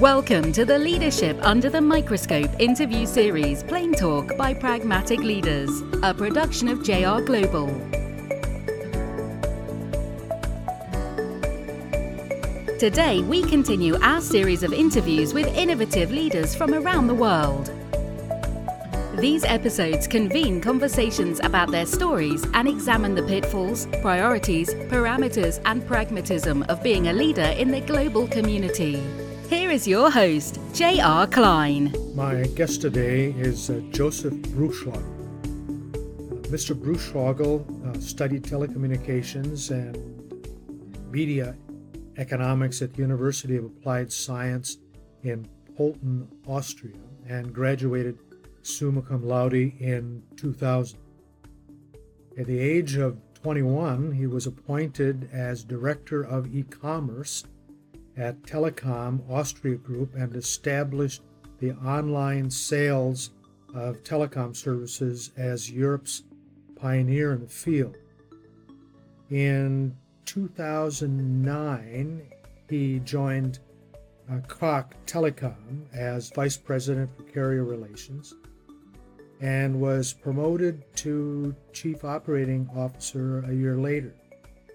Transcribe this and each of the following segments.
Welcome to the Leadership Under the Microscope interview series, Plain Talk by Pragmatic Leaders, a production of JR Global. Today, we continue our series of interviews with innovative leaders from around the world. These episodes convene conversations about their stories and examine the pitfalls, priorities, parameters, and pragmatism of being a leader in the global community. Here is your host, J.R. Klein. My guest today is uh, Joseph Bruchschlegel. Uh, Mr. Bruchschlegel uh, studied telecommunications and media economics at the University of Applied Science in Pölten, Austria, and graduated summa cum laude in 2000. At the age of 21, he was appointed as Director of E-commerce at Telekom Austria Group and established the online sales of telecom services as Europe's pioneer in the field. In 2009, he joined uh, Kwak Telecom as Vice President for Carrier Relations and was promoted to Chief Operating Officer a year later.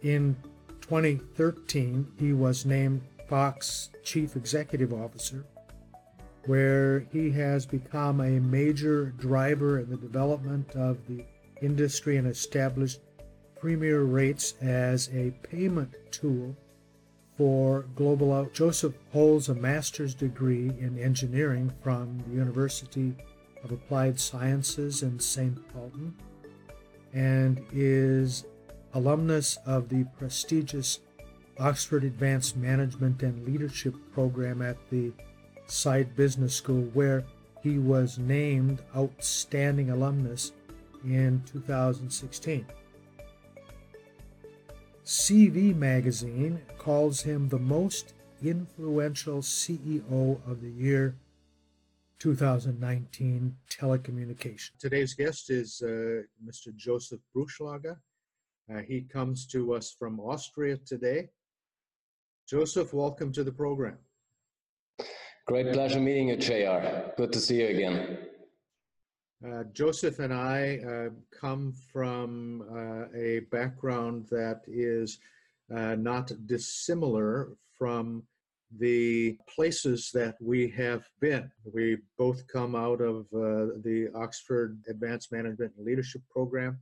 In 2013, he was named Kwak's Chief Executive Officer, where he has become a major driver in the development of the industry and established Premium Rates as a payment tool for global out. Joseph holds a master's degree in engineering from the University of Applied Sciences in St. Pölten and is alumnus of the prestigious Oxford Advanced Management and Leadership program at the Saïd Business School, where he was named Outstanding Alumnus in 2016. CV Magazine calls him the most influential CEO of the year 2019 telecommunication. Today's guest is uh, Mr. Joseph Bruchschlegel. Uh, he comes to us from Austria today. Joseph, welcome to the program. Great pleasure meeting you, JR. Good to see you again. Uh, Joseph and I uh, come from uh, a background that is uh, not dissimilar from the places that we have been. We both come out of uh, the Oxford Advanced Management and Leadership Program,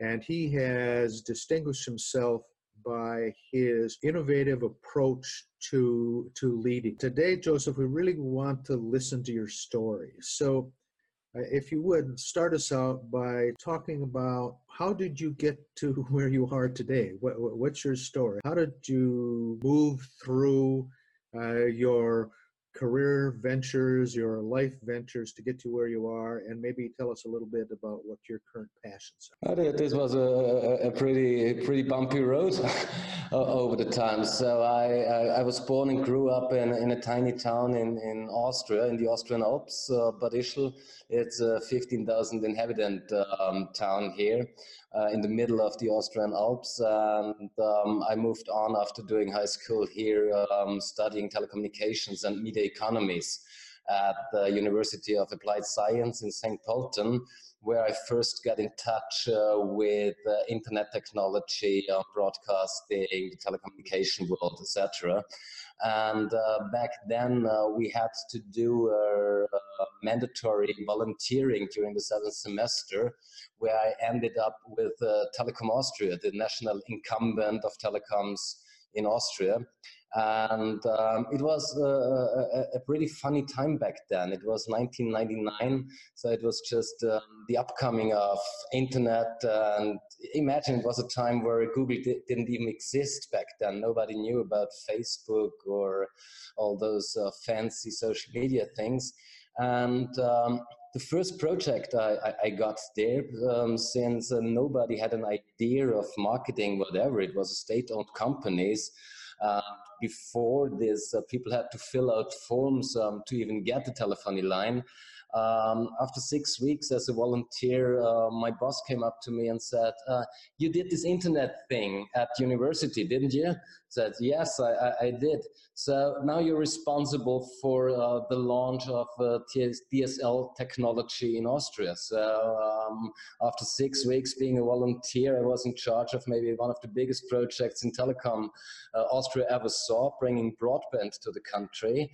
and he has distinguished himself by his innovative approach to to leading. Today, Joseph, we really want to listen to your story. So, uh, if you would start us out by talking about how did you get to where you are today? What, what's your story? How did you move through uh, your career ventures, your life ventures to get to where you are, and maybe tell us a little bit about what your current passions are. This was a, a pretty pretty bumpy road over the time. So I, I, I, was born and grew up in, in a tiny town in, in Austria, in the Austrian Alps, uh. It's a 15,000 inhabitant um, town here uh, in the middle of the Austrian Alps. And um, I moved on after doing high school here, um, studying telecommunications and media economies at the University of Applied Science in St. Pölten, where I first got in touch uh, with uh, internet technology, uh, broadcasting, the telecommunication world, etc. And uh, back then, uh, we had to do mandatory volunteering during the seventh semester, where I ended up with uh, Telekom Austria, the national incumbent of telecoms in Austria. And um, it was a, a, a, pretty funny time back then. It was 1999, so it was just um, the upcoming of internet. And imagine it was a time where Google di- didn't even exist back then. Nobody knew about Facebook or all those uh, fancy social media things. And um, the first project I, I, got there, um, since uh, nobody had an idea of marketing, whatever, it was a state-owned companies. Uh, before this, uh, people had to fill out forms um, to even get the telephony line. Um, after six weeks as a volunteer, uh, my boss came up to me and said, uh, "You did this internet thing at university, didn't you?" I said, "Yes, I, I, I, did." So now you're responsible for uh, the launch of uh, DSL technology in Austria. So um, after six weeks being a volunteer, I was in charge of maybe one of the biggest projects in telecom uh, Austria ever saw, bringing broadband to the country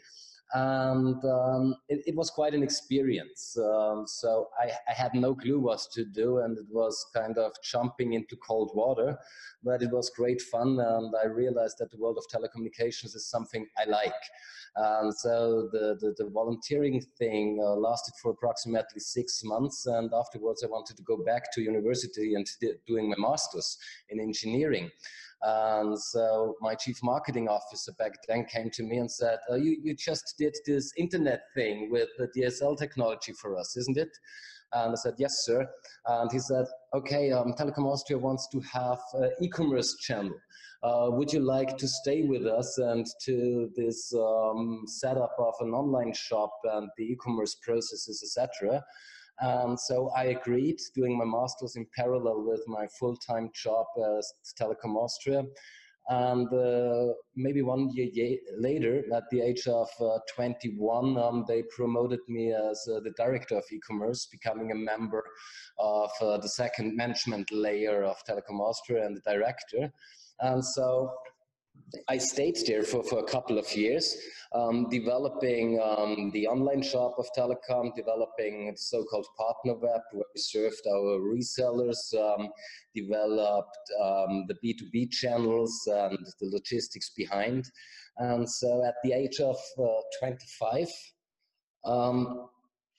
and um, it, it, was quite an experience. Um, so I, I, had no clue what to do, and it was kind of jumping into cold water, but it was great fun, and I realized that the world of telecommunications is something I like. And so the, the, the volunteering thing uh, lasted for approximately six months, and afterwards I wanted to go back to university and doing my master's in engineering. And so my chief marketing officer back then came to me and said, oh, you, you just did this internet thing with the DSL technology for us, isn't it? And I said, yes, sir. And he said, okay, um, Telekom Austria wants to have an e-commerce channel. Uh, would you like to stay with us and to this um, setup of an online shop and the e-commerce processes, etc.? And so I agreed, doing my master's in parallel with my full-time job as Telekom Austria. And uh, maybe one year later, at the age of uh, 21, um, they promoted me as uh, the director of e-commerce, becoming a member of uh, the second management layer of Telekom Austria and the director. And so I stayed there for, for a couple of years, um, developing um, the online shop of Telekom, developing the so-called partner web where we served our resellers, um, developed um, the B2B channels and the logistics behind. And so at the age of uh, 25, um,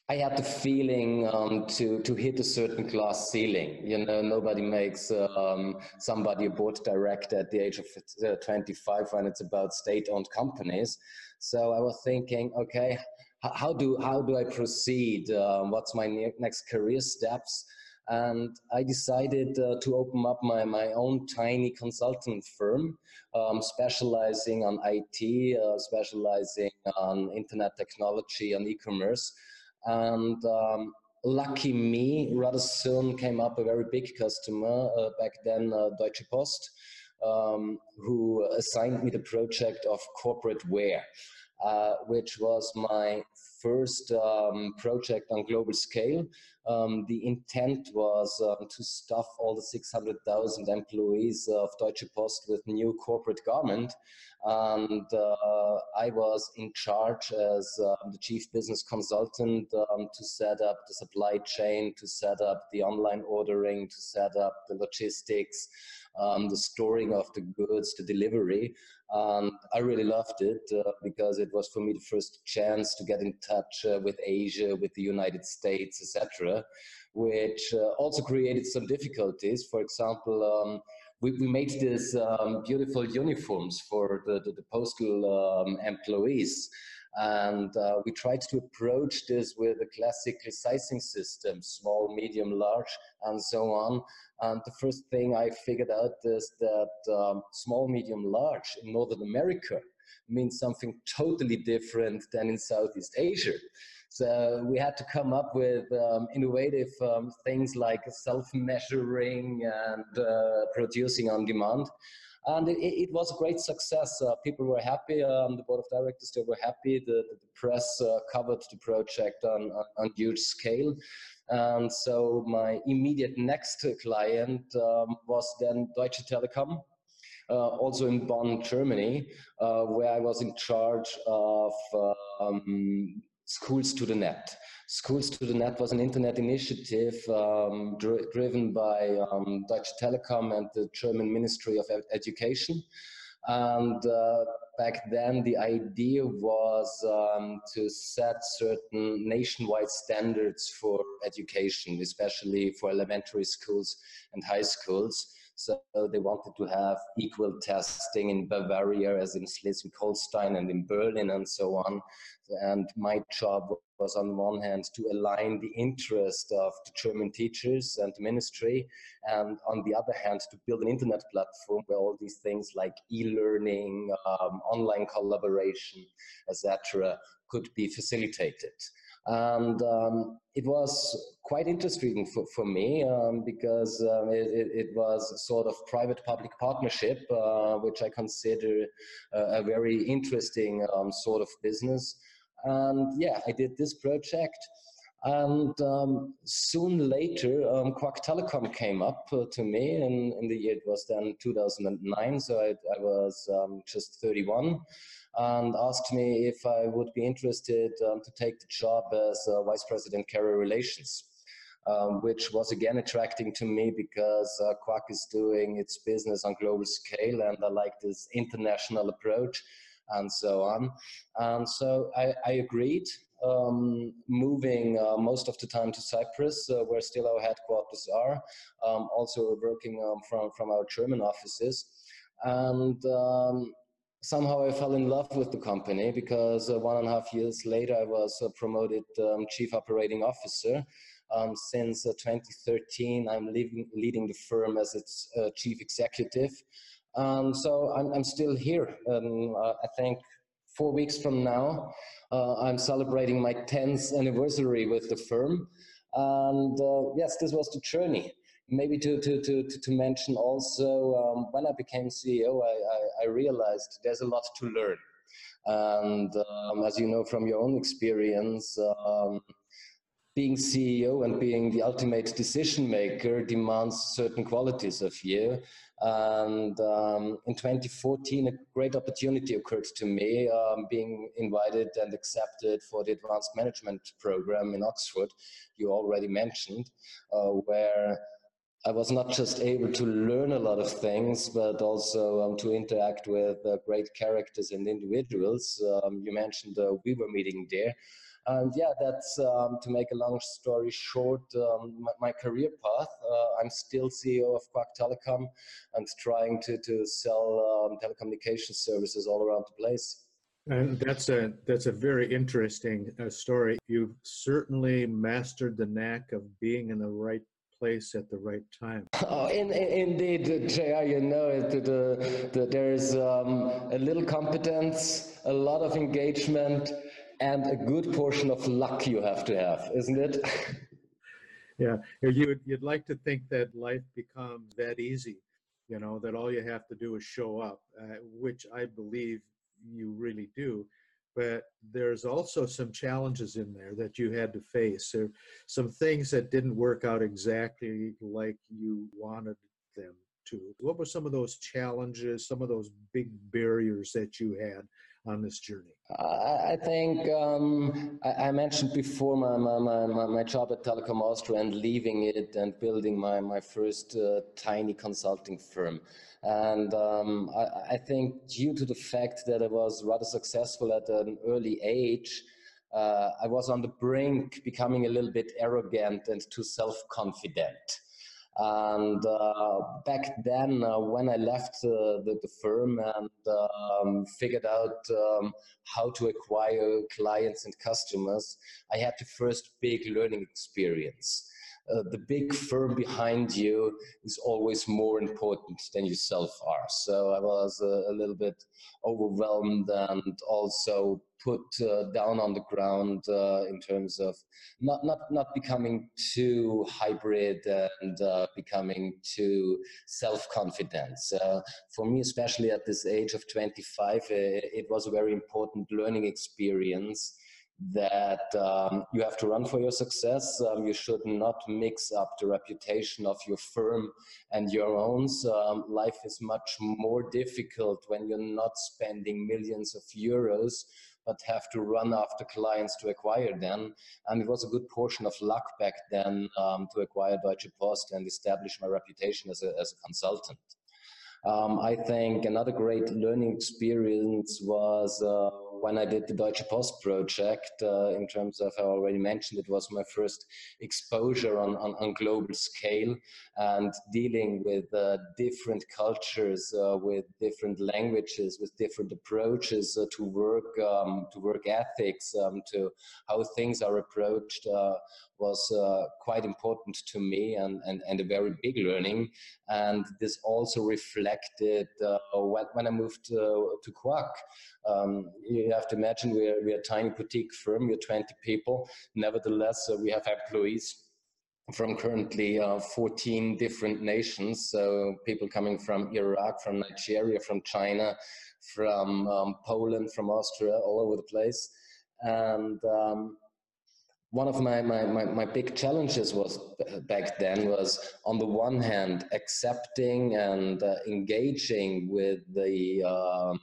I had the feeling um, to to hit a certain glass ceiling. You know, nobody makes um, somebody a board director at the age of uh, 25 when it's about state-owned companies. So I was thinking, okay, how do how do I proceed? Um, what's my ne next career steps? And I decided uh, to open up my, my own tiny consultant firm, um, specializing on IT, uh, specializing on internet technology and e-commerce and um, lucky me, rather soon came up a very big customer, uh, back then uh, Deutsche Post, um, who assigned me the project of corporate wear, uh, which was my first um, project on global scale. Um, the intent was um, to stuff all the 600,000 employees of Deutsche Post with new corporate garment and uh, I was in charge as um, the chief business consultant um, to set up the supply chain, to set up the online ordering, to set up the logistics, um, the storing of the goods, the delivery. And I really loved it uh, because it was for me the first chance to get in touch uh, with Asia, with the United States, etc., which uh, also created some difficulties. For example, um, we, we made these um, beautiful uniforms for the, the, the postal um, employees. And uh, we tried to approach this with a classic sizing system, small, medium, large, and so on. And the first thing I figured out is that um, small, medium, large in Northern America means something totally different than in Southeast Asia. So we had to come up with um, innovative um, things like self-measuring and uh, producing on demand. And it, it, was a great success. Uh, people were happy. Um, the board of directors they were happy. The, the press uh, covered the project on, on, on, huge scale. And so my immediate next client um, was then Deutsche Telekom. Uh, also in Bonn, Germany, uh, where I was in charge of um, Schools to the Net. Schools to the Net was an internet initiative um, dr driven by um, Deutsche Telekom and the German Ministry of Education. And uh, back then, the idea was um, to set certain nationwide standards for education, especially for elementary schools and high schools. So they wanted to have equal testing in Bavaria as in Schleswig-Holstein and in Berlin and so on. And my job was on one hand to align the interest of the German teachers and the ministry, and on the other hand to build an internet platform where all these things like e-learning, um, online collaboration, etc., could be facilitated. And um, it was quite interesting for, for me um, because um, it, it, was a sort of private public partnership, uh, which I consider a very interesting um, sort of business. And yeah, I did this project. And um, soon later, um, Kwak Telecom came up uh, to me, and in the year it was then 2009, so I, I was um, just 31, and asked me if I would be interested um, to take the job as uh, Vice President Carrier Relations. Um, which was again attracting to me because uh, Kwak is doing its business on global scale, and I like this international approach and so on. And so I, I agreed, um, moving uh, most of the time to Cyprus, uh, where still our headquarters are, um, also working um, from, from our German offices. And um, somehow I fell in love with the company because uh, one and a half years later I was uh, promoted um, Chief Operating Officer. Um, since uh, 2013, I'm leaving, leading the firm as its uh, chief executive. Um, so I'm, I'm still here. Um, uh, I think four weeks from now, uh, I'm celebrating my 10th anniversary with the firm. And uh, yes, this was the journey. Maybe to, to, to, to, mention also, um, when I became CEO, I, I, I, realized there's a lot to learn. And um, as you know from your own experience, um, being CEO and being the ultimate decision maker demands certain qualities of you. And um, in 2014, a great opportunity occurred to me, um, being invited and accepted for the Advanced Management Program in Oxford, you already mentioned, uh, where I was not just able to learn a lot of things, but also um, to interact with uh, great characters and individuals. Um, you mentioned uh, we were meeting there. And yeah, that's um, to make a long story short, um, my, my, career path. Uh, I'm still CEO of Kwak Telecom and trying to, to sell um, telecommunication services all around the place. And that's a that's a very interesting uh, story. You've certainly mastered the knack of being in the right place at the right time. Oh, in, in, indeed, JR, you know that, uh, that there's um, a little competence, a lot of engagement, and a good portion of luck you have to have, isn't it? yeah, you'd, you'd like to think that life becomes that easy, you know, that all you have to do is show up, uh, which I believe you really do. But there's also some challenges in there that you had to face. There some things that didn't work out exactly like you wanted them to. What were some of those challenges, some of those big barriers that you had on this journey? I think um, I, mentioned before my, my, my, my, job at Telekom Austria and leaving it and building my, my first uh, tiny consulting firm. And um, I, I, think due to the fact that I was rather successful at an early age, uh, I was on the brink becoming a little bit arrogant and too self-confident. And uh, back then, uh, when I left uh, the, the, firm and um, figured out um, how to acquire clients and customers, I had the first big learning experience. Uh, the big firm behind you is always more important than yourself are. So I was a, a little bit overwhelmed and also put uh, down on the ground uh, in terms of not, not, not becoming too hybrid and uh, becoming too self-confident. For me, especially at this age of 25, it, it was a very important learning experience that um, you have to run for your success. Um, you should not mix up the reputation of your firm and your own. Um, life is much more difficult when you're not spending millions of euros, but have to run after clients to acquire them. And it was a good portion of luck back then um, to acquire Deutsche Post and establish my reputation as a, as a consultant. Um, I think another great learning experience was uh, when I did the Deutsche Post project, uh, in terms of, I already mentioned, it was my first exposure on, on, on global scale and dealing with uh, different cultures, uh, with different languages, with different approaches uh, to work, um, to work ethics, um, to how things are approached uh, was uh, quite important to me and, and, and a very big learning. And this also reflected when, when I moved to, to Kwak. Um, you have to imagine we're, we're a tiny boutique firm, we're 20 people. Nevertheless, uh, we have employees from currently uh, 14 different nations. So people coming from Iraq, from Nigeria, from China, from um, Poland, from Austria, all over the place. And um, one of my, my, my, my, big challenges was back then was on the one hand accepting and uh, engaging with the um,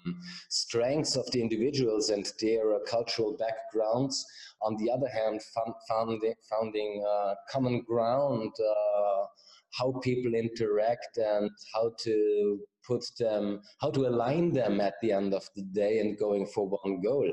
strengths of the individuals and their uh, cultural backgrounds. On the other hand founding, founding uh, common ground uh, how people interact and how to put them, how to align them at the end of the day and going for one goal.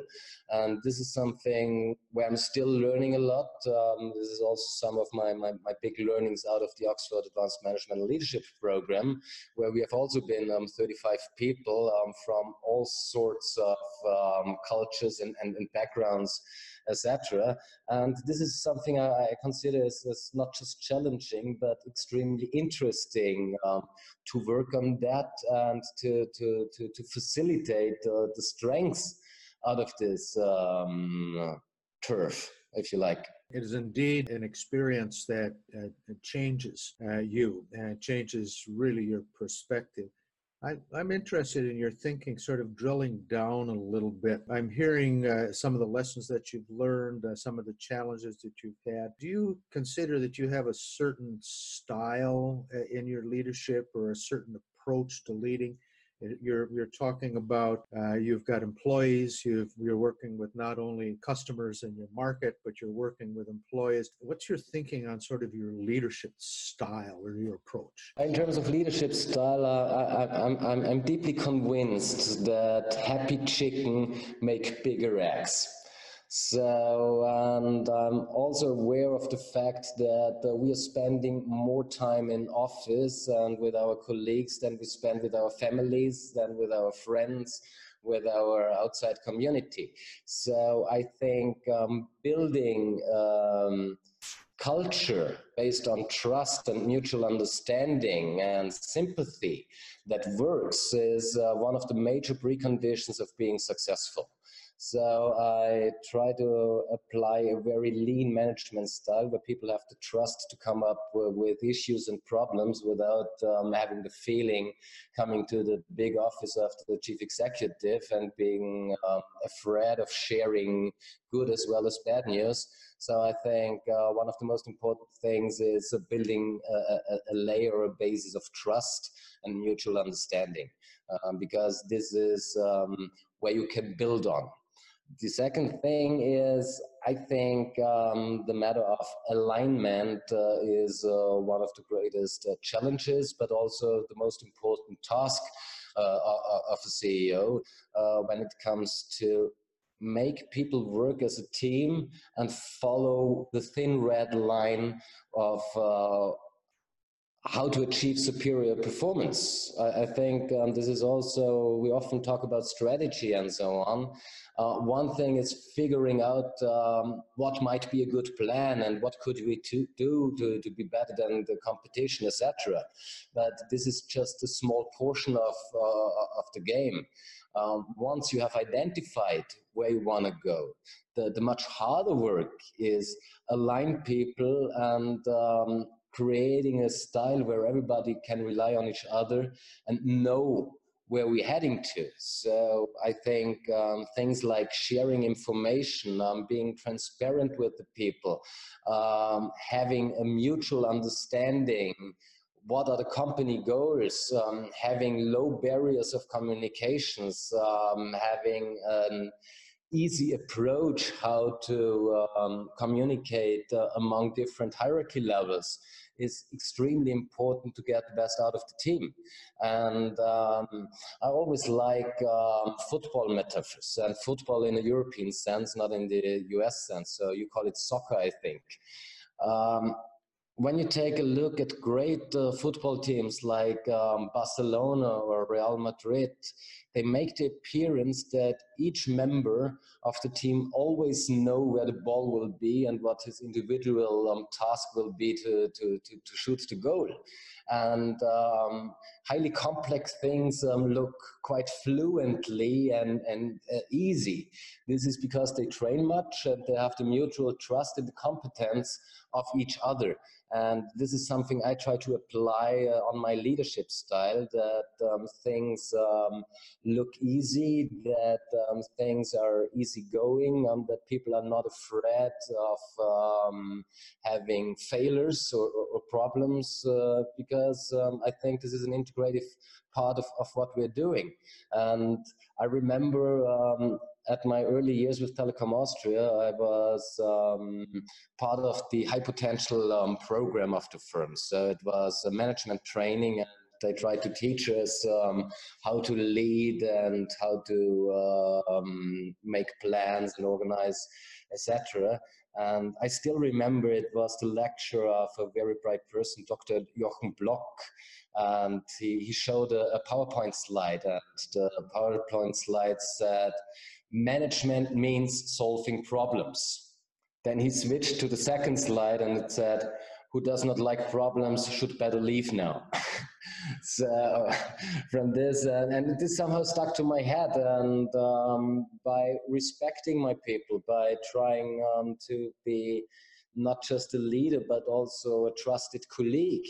And this is something where I'm still learning a lot. Um, this is also some of my, my, my, big learnings out of the Oxford Advanced Management Leadership Program, where we have also been um, 35 people um, from all sorts of um, cultures and, and, and backgrounds etc. And this is something I, I consider as, as, not just challenging, but extremely interesting um, to work on that and to, to, to, to facilitate uh, the strengths out of this um, turf, if you like. It is indeed an experience that uh, changes uh, you and changes really your perspective. I, am interested in your thinking, sort of drilling down a little bit. I'm hearing uh, some of the lessons that you've learned, uh, some of the challenges that you've had. Do you consider that you have a certain style uh, in your leadership or a certain approach to leading? You're, you're talking about uh, you've got employees, you've, you're working with not only customers in your market, but you're working with employees. What's your thinking on sort of your leadership style or your approach? In terms of leadership style, uh, I, I'm, I'm, I'm deeply convinced that happy chicken make bigger eggs. So, and I'm also aware of the fact that uh, we are spending more time in office and with our colleagues than we spend with our families, than with our friends, with our outside community. So I think um, building um, culture based on trust and mutual understanding and sympathy that works is uh, one of the major preconditions of being successful. So I try to apply a very lean management style where people have to trust to come up with issues and problems without um, having the feeling coming to the big office of the chief executive and being um, afraid of sharing good as well as bad news. So I think uh, one of the most important things is building a, a, a, layer a basis of trust and mutual understanding, um, because this is um, where you can build on. The second thing is, I think um, the matter of alignment uh, is uh, one of the greatest uh, challenges, but also the most important task uh, of a CEO uh, when it comes to make people work as a team and follow the thin red line of uh, how to achieve superior performance. I, I think um, this is also, we often talk about strategy and so on. Uh, one thing is figuring out um, what might be a good plan and what could we to do to, to be better than the competition, etc. But this is just a small portion of, uh, of the game. Um, once you have identified where you want to go, the, the much harder work is align people and um, creating a style where everybody can rely on each other and know where we're heading to. So I think um, things like sharing information, um, being transparent with the people, um, having a mutual understanding, what are the company goals, um, having low barriers of communications, um, having an easy approach how to um, communicate uh, among different hierarchy levels is extremely important to get the best out of the team. And um, I always like um, football metaphors and football in a European sense, not in the US sense. So you call it soccer, I think. Um, when you take a look at great uh, football teams like um, Barcelona or Real Madrid, they make the appearance that each member of the team always know where the ball will be and what his individual um, task will be to, to, to, to, shoot the goal. And um, highly complex things um, look quite fluently and, and uh, easy. This is because they train much and they have the mutual trust and the competence of each other. And this is something I try to apply uh, on my leadership style that um, things um, look easy, that um, things are easygoing, um, that people are not afraid of um, having failures or, or, problems, uh, because um, I think this is an integrative part of, of what we're doing. And I remember at my early years with Telekom Austria, I was um, part of the high potential um, program of the firm. So it was a management training, and they tried to teach us um, how to lead and how to uh, um, make plans and organize, etc. And I still remember it was the lecture of a very bright person, Dr. Jochen Block and he, he showed a, a, PowerPoint slide, and the PowerPoint slide said, management means solving problems. Then he switched to the second slide and it said, who does not like problems should better leave now. so from this, uh, and this somehow stuck to my head. And um, by respecting my people, by trying um, to be not just a leader, but also a trusted colleague,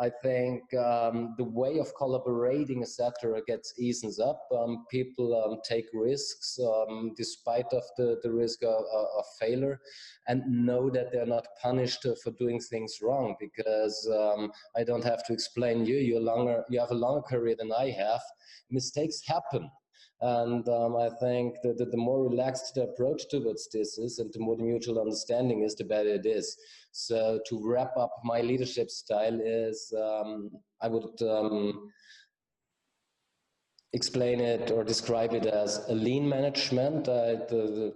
I think um, the way of collaborating, etc., gets eases up. Um, people um, take risks um, despite of the, the risk of, of, failure, and know that they're not punished for doing things wrong. Because um, I don't have to explain you. You longer you have a longer career than I have. Mistakes happen. And um, I think that, that, the more relaxed the approach towards this is, and the more the mutual understanding is, the better it is. So to wrap up my leadership style is, um, I would um, explain it or describe it as a lean management. I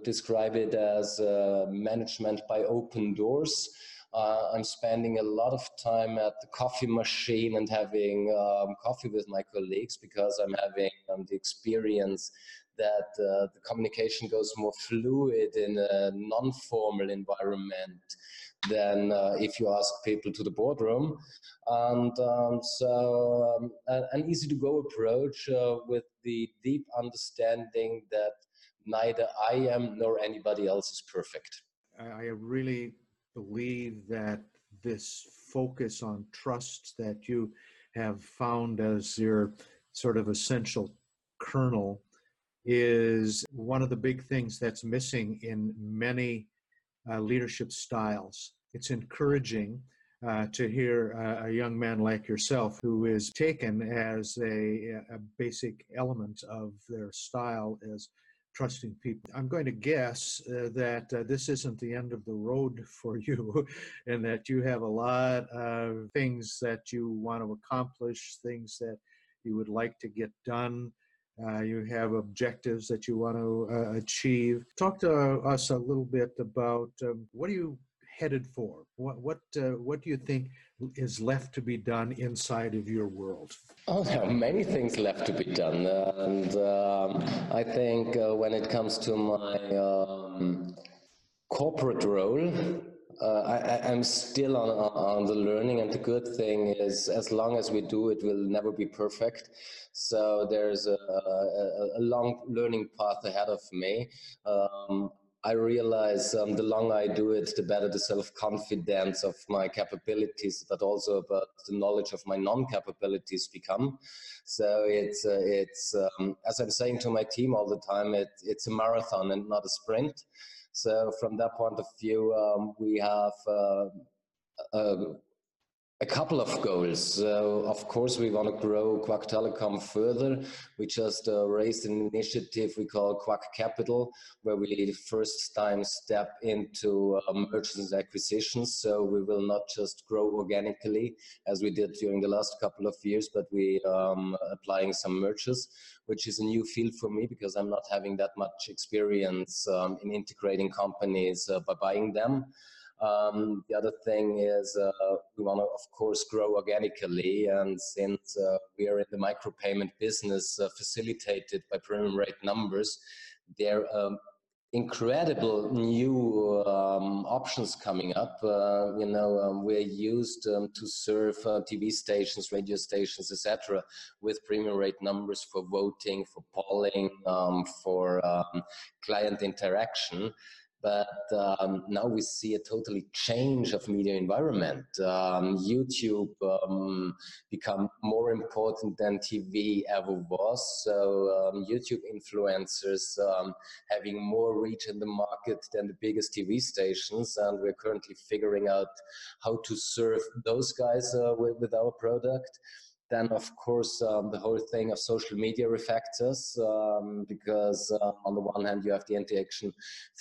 describe it as uh, management by open doors. Uh, I'm spending a lot of time at the coffee machine and having um, coffee with my colleagues because I'm having um, the experience that uh, the communication goes more fluid in a non-formal environment than uh, if you ask people to the boardroom. And um, so um, an easy to go approach uh, with the deep understanding that neither I am nor anybody else is perfect. I really believe that this focus on trust that you have found as your sort of essential kernel is one of the big things that's missing in many uh, leadership styles. It's encouraging uh, to hear a young man like yourself who is taken as a, a basic element of their style as trusting people. I'm going to guess uh, that uh, this isn't the end of the road for you and that you have a lot of things that you want to accomplish, things that you would like to get done. Uh, you have objectives that you want to uh, achieve. Talk to us a little bit about um, what do you headed for? What what uh, what do you think is left to be done inside of your world? Oh, there are many things left to be done, and um, I think uh, when it comes to my um, corporate role. Uh, I, am still on, on the learning, and the good thing is, as long as we do, it will never be perfect. So there's a, a, a long learning path ahead of me. Um, I realize um, the longer I do it, the better the self confidence of my capabilities, but also about the knowledge of my non capabilities become. So it's uh, it's um, as I'm saying to my team all the time, it, it's a marathon and not a sprint. So from that point of view, um, we have uh, a a couple of goals. So of course, we want to grow Kwak Telecom further. We just uh, raised an initiative we call Kwak Capital, where we first time step into uh, mergers and acquisitions. So we will not just grow organically as we did during the last couple of years, but we um, applying some mergers, which is a new field for me because I'm not having that much experience um, in integrating companies uh, by buying them. Um, the other thing is uh, we want to, of course, grow organically. And since uh, we are in the micropayment business uh, facilitated by premium rate numbers, there are um, incredible new um, options coming up. Uh, you know, um, we're used um, to serve uh, TV stations, radio stations, etc., with premium rate numbers for voting, for polling, um, for client interaction but um, now we see a totally change of media environment. Um, YouTube um, become more important than TV ever was. So um, YouTube influencers um, having more reach in the market than the biggest TV stations, and we're currently figuring out how to serve those guys uh, with, with our product. Then, of course, um, the whole thing of social media us um, because, uh, on the one hand, you have the interaction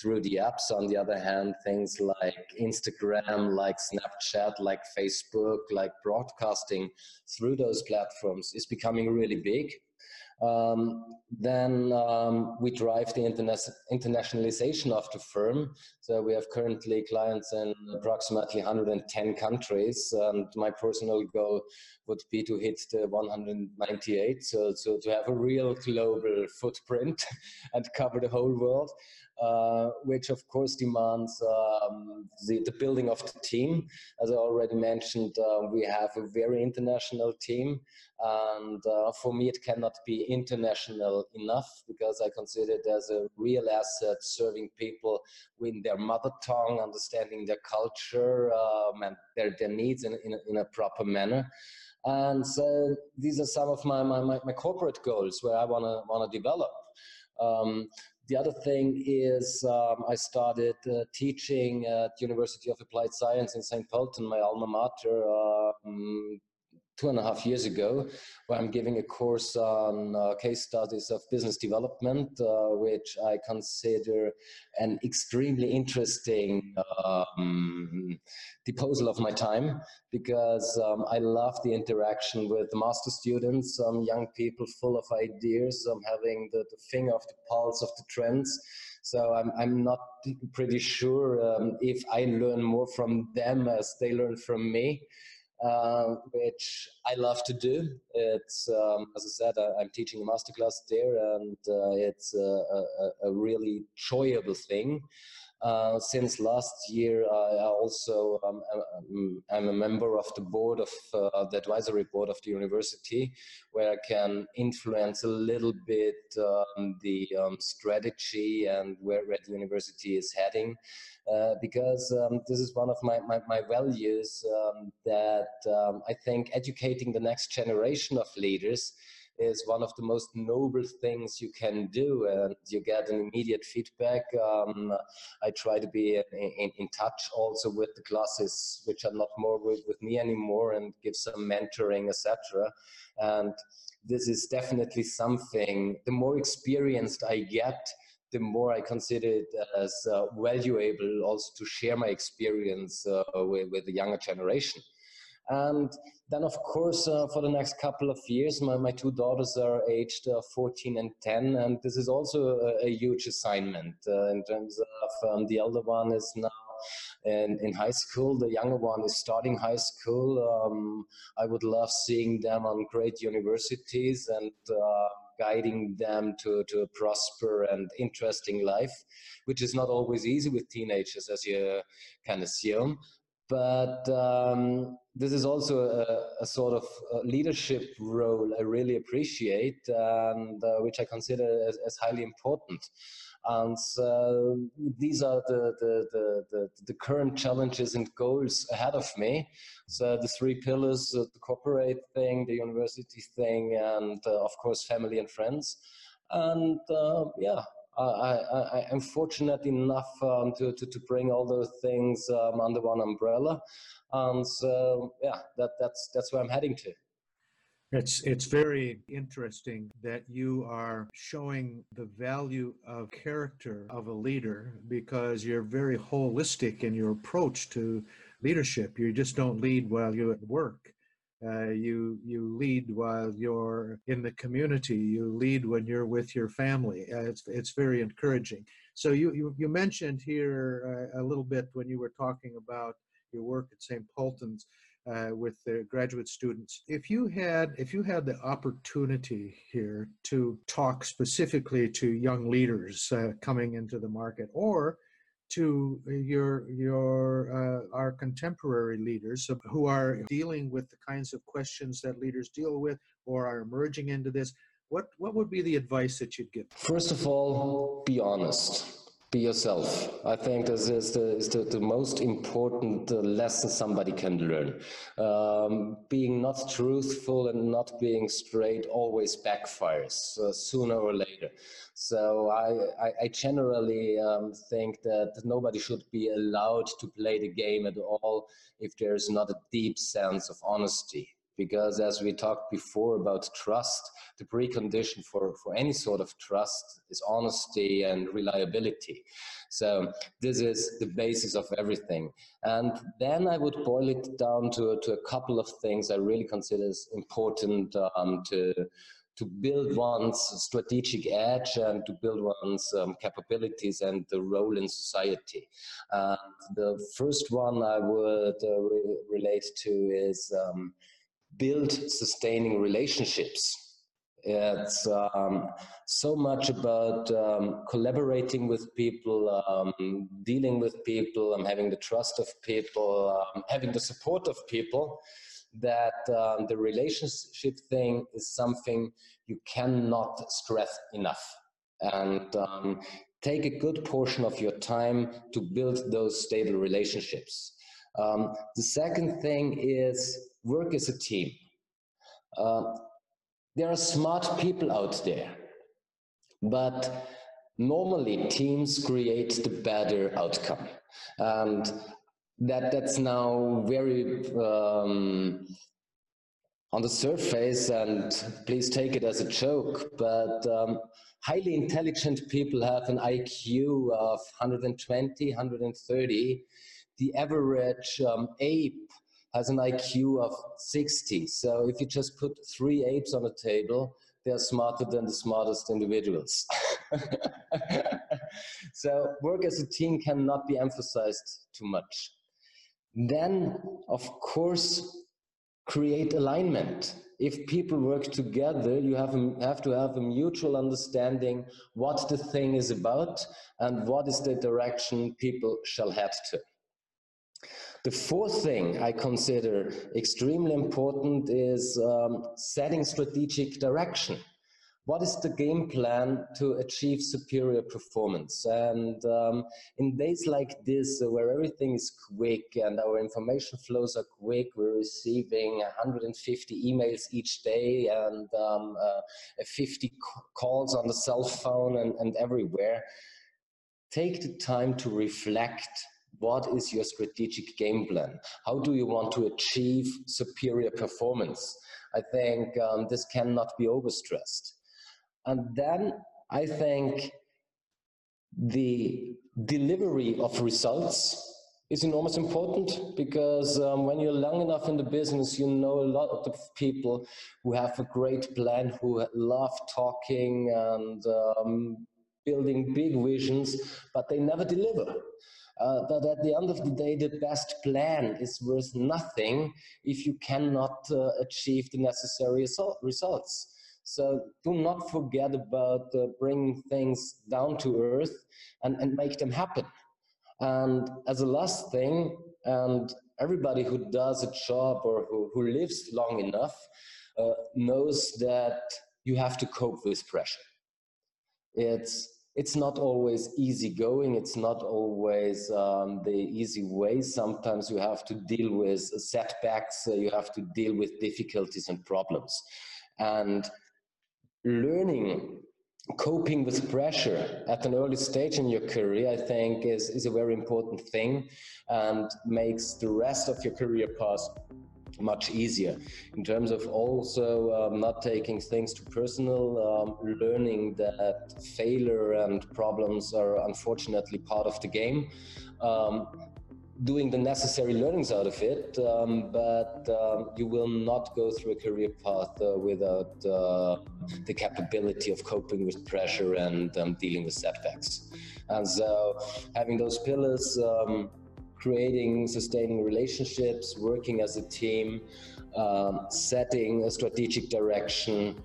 through the apps. On the other hand, things like Instagram, like Snapchat, like Facebook, like broadcasting through those platforms is becoming really big. Um, then um, we drive the interna- internationalization of the firm. So we have currently clients in approximately 110 countries. And my personal goal would be to hit the 198. So, so to have a real global footprint and cover the whole world. Uh, which of course demands um, the, the, building of the team. As I already mentioned, uh, we have a very international team, and uh, for me, it cannot be international enough because I consider it as a real asset serving people in their mother tongue, understanding their culture um, and their, their needs in, in, in a proper manner. And so these are some of my, my, my, corporate goals where I want to want to develop. Um, the other thing is um, I started uh, teaching at University of Applied Science in St. Pölten, my alma mater, um, two and a half years ago, where I'm giving a course on uh, case studies of business development, uh, which I consider an extremely interesting um, disposal of my time because um, I love the interaction with master students, um, young people full of ideas, um, having the, the finger of the pulse of the trends. So I'm, I'm not pretty sure um, if I learn more from them as they learn from me uh, which I love to do. It's, um, as I said, I, am teaching a masterclass there, and uh, it's a, a, a, really enjoyable thing. Uh, since last year, I also um, I'm a member of the board of uh, the advisory board of the university, where I can influence a little bit um, the um, strategy and where, where the university is heading. Uh, because um, this is one of my, my, my values um, that um, I think educating the next generation of leaders is one of the most noble things you can do and you get an immediate feedback um, i try to be in, in, in, touch also with the classes which are not more with, with me anymore and give some mentoring etc and this is definitely something the more experienced i get the more I consider it as uh, valuable also to share my experience uh, with, with, the younger generation. And then, of course, uh, for the next couple of years, my, my two daughters are aged uh, 14 and 10, and this is also a, a huge assignment uh, in terms of um, the elder one is now in, in high school. The younger one is starting high school. Um, I would love seeing them on great universities and uh, guiding them to, to a prosper and interesting life, which is not always easy with teenagers, as you can assume but um, this is also a, a sort of a leadership role I really appreciate and uh, which I consider as, as, highly important. And so these are the, the, the, the, the current challenges and goals ahead of me. So the three pillars, uh, the corporate thing, the university thing, and uh, of course family and friends. And uh, yeah, I, am fortunate enough um, to, to, to, bring all those things um, under one umbrella. And so, yeah, that, that's, that's where I'm heading to. It's it's very interesting that you are showing the value of character of a leader because you're very holistic in your approach to leadership. You just don't lead while you're at work. Uh, you you lead while you're in the community. You lead when you're with your family. Uh, it's it's very encouraging. So you you, you mentioned here uh, a little bit when you were talking about your work at St. Pölten's uh, with the graduate students. If you had if you had the opportunity here to talk specifically to young leaders uh, coming into the market, or to your your uh, our contemporary leaders who are dealing with the kinds of questions that leaders deal with or are emerging into this what what would be the advice that you'd give? First of all be honest be yourself. I think this is the, is the, the most important uh, lesson somebody can learn. Um, being not truthful and not being straight always backfires uh, sooner or later. So I, I, I generally um, think that nobody should be allowed to play the game at all if there's not a deep sense of honesty because as we talked before about trust, the precondition for, for any sort of trust is honesty and reliability. So this is the basis of everything. And then I would boil it down to, to a couple of things I really consider as important um, to, to build one's strategic edge and to build one's um, capabilities and the role in society. And the first one I would uh, re relate to is um, build sustaining relationships. It's um, so much about um, collaborating with people, um, dealing with people, um, having the trust of people, um, having the support of people, that um, the relationship thing is something you cannot stress enough. And take a good portion of your time to build those stable relationships. Um, the second thing is work as a team. Uh, there are smart people out there, but normally teams create the better outcome. And that that's now very um, on the surface, and please take it as a joke, but um, highly intelligent people have an IQ of 120, 130. The average um, ape has an IQ of 60. So if you just put three apes on a table, they're smarter than the smartest individuals. so work as a team cannot be emphasized too much. Then, of course, create alignment. If people work together, you have, have to have a mutual understanding what the thing is about and what is the direction people shall head to. The fourth thing I consider extremely important is um, setting strategic direction. What is the game plan to achieve superior performance? And um, in days like this, uh, where everything is quick and our information flows are quick, we're receiving 150 emails each day and um, uh, 50 calls on the cell phone and, and everywhere. Take the time to reflect what is your strategic game plan? How do you want to achieve superior performance? I think um, this cannot be overstressed. And then I think the delivery of results is enormous important because um, when you're long enough in the business, you know a lot of people who have a great plan, who love talking and um, building big visions, but they never deliver. Uh, but at the end of the day, the best plan is worth nothing if you cannot uh, achieve the necessary results. So do not forget about uh, bringing things down to earth and, and make them happen. And as a last thing, and everybody who does a job or who, who lives long enough uh, knows that you have to cope with pressure. It's it's not always easy going. It's not always um, the easy way. Sometimes you have to deal with setbacks. Uh, you have to deal with difficulties and problems. And learning coping with pressure at an early stage in your career, I think, is, is a very important thing and makes the rest of your career path much easier in terms of also um, not taking things too personal um, learning that failure and problems are unfortunately part of the game um, doing the necessary learnings out of it, um, but um, you will not go through a career path uh, without uh, the capability of coping with pressure and um, dealing with setbacks. And so, having those pillars, creating, sustaining relationships, working as a team, um, setting a strategic direction,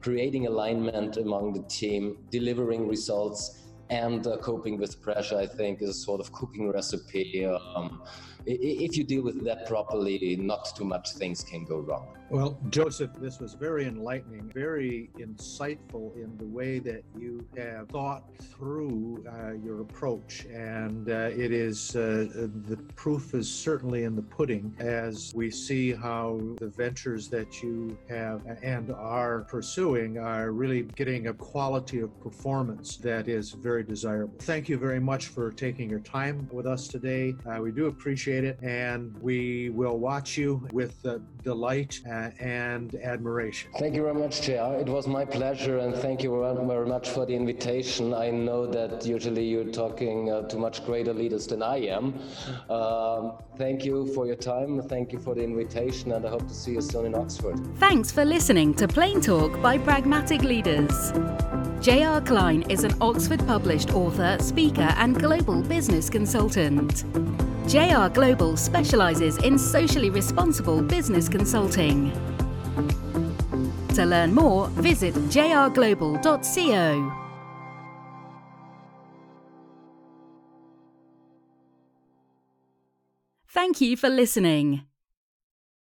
creating alignment among the team, delivering results and uh, coping with pressure, I think, is a sort of cooking recipe. Um, if you deal with that properly, not too much things can go wrong. Well, Joseph, this was very enlightening, very insightful in the way that you have thought through uh, your approach. And uh, it is, uh, the proof is certainly in the pudding as we see how the ventures that you have and are pursuing are really getting a quality of performance that is very desirable. Thank you very much for taking your time with us today. Uh, we do appreciate it, and we will watch you with uh, delight uh, and admiration. Thank you very much, JR. It was my pleasure, and thank you very much for the invitation. I know that usually you're talking uh, to much greater leaders than I am. Um, thank you for your time. Thank you for the invitation, and I hope to see you soon in Oxford. Thanks for listening to Plain Talk by Pragmatic Leaders. J.R. Klein is an Oxford published author, speaker, and global business consultant. JR Global specializes in socially responsible business consulting. To learn more, visit jrglobal.co. Thank you for listening.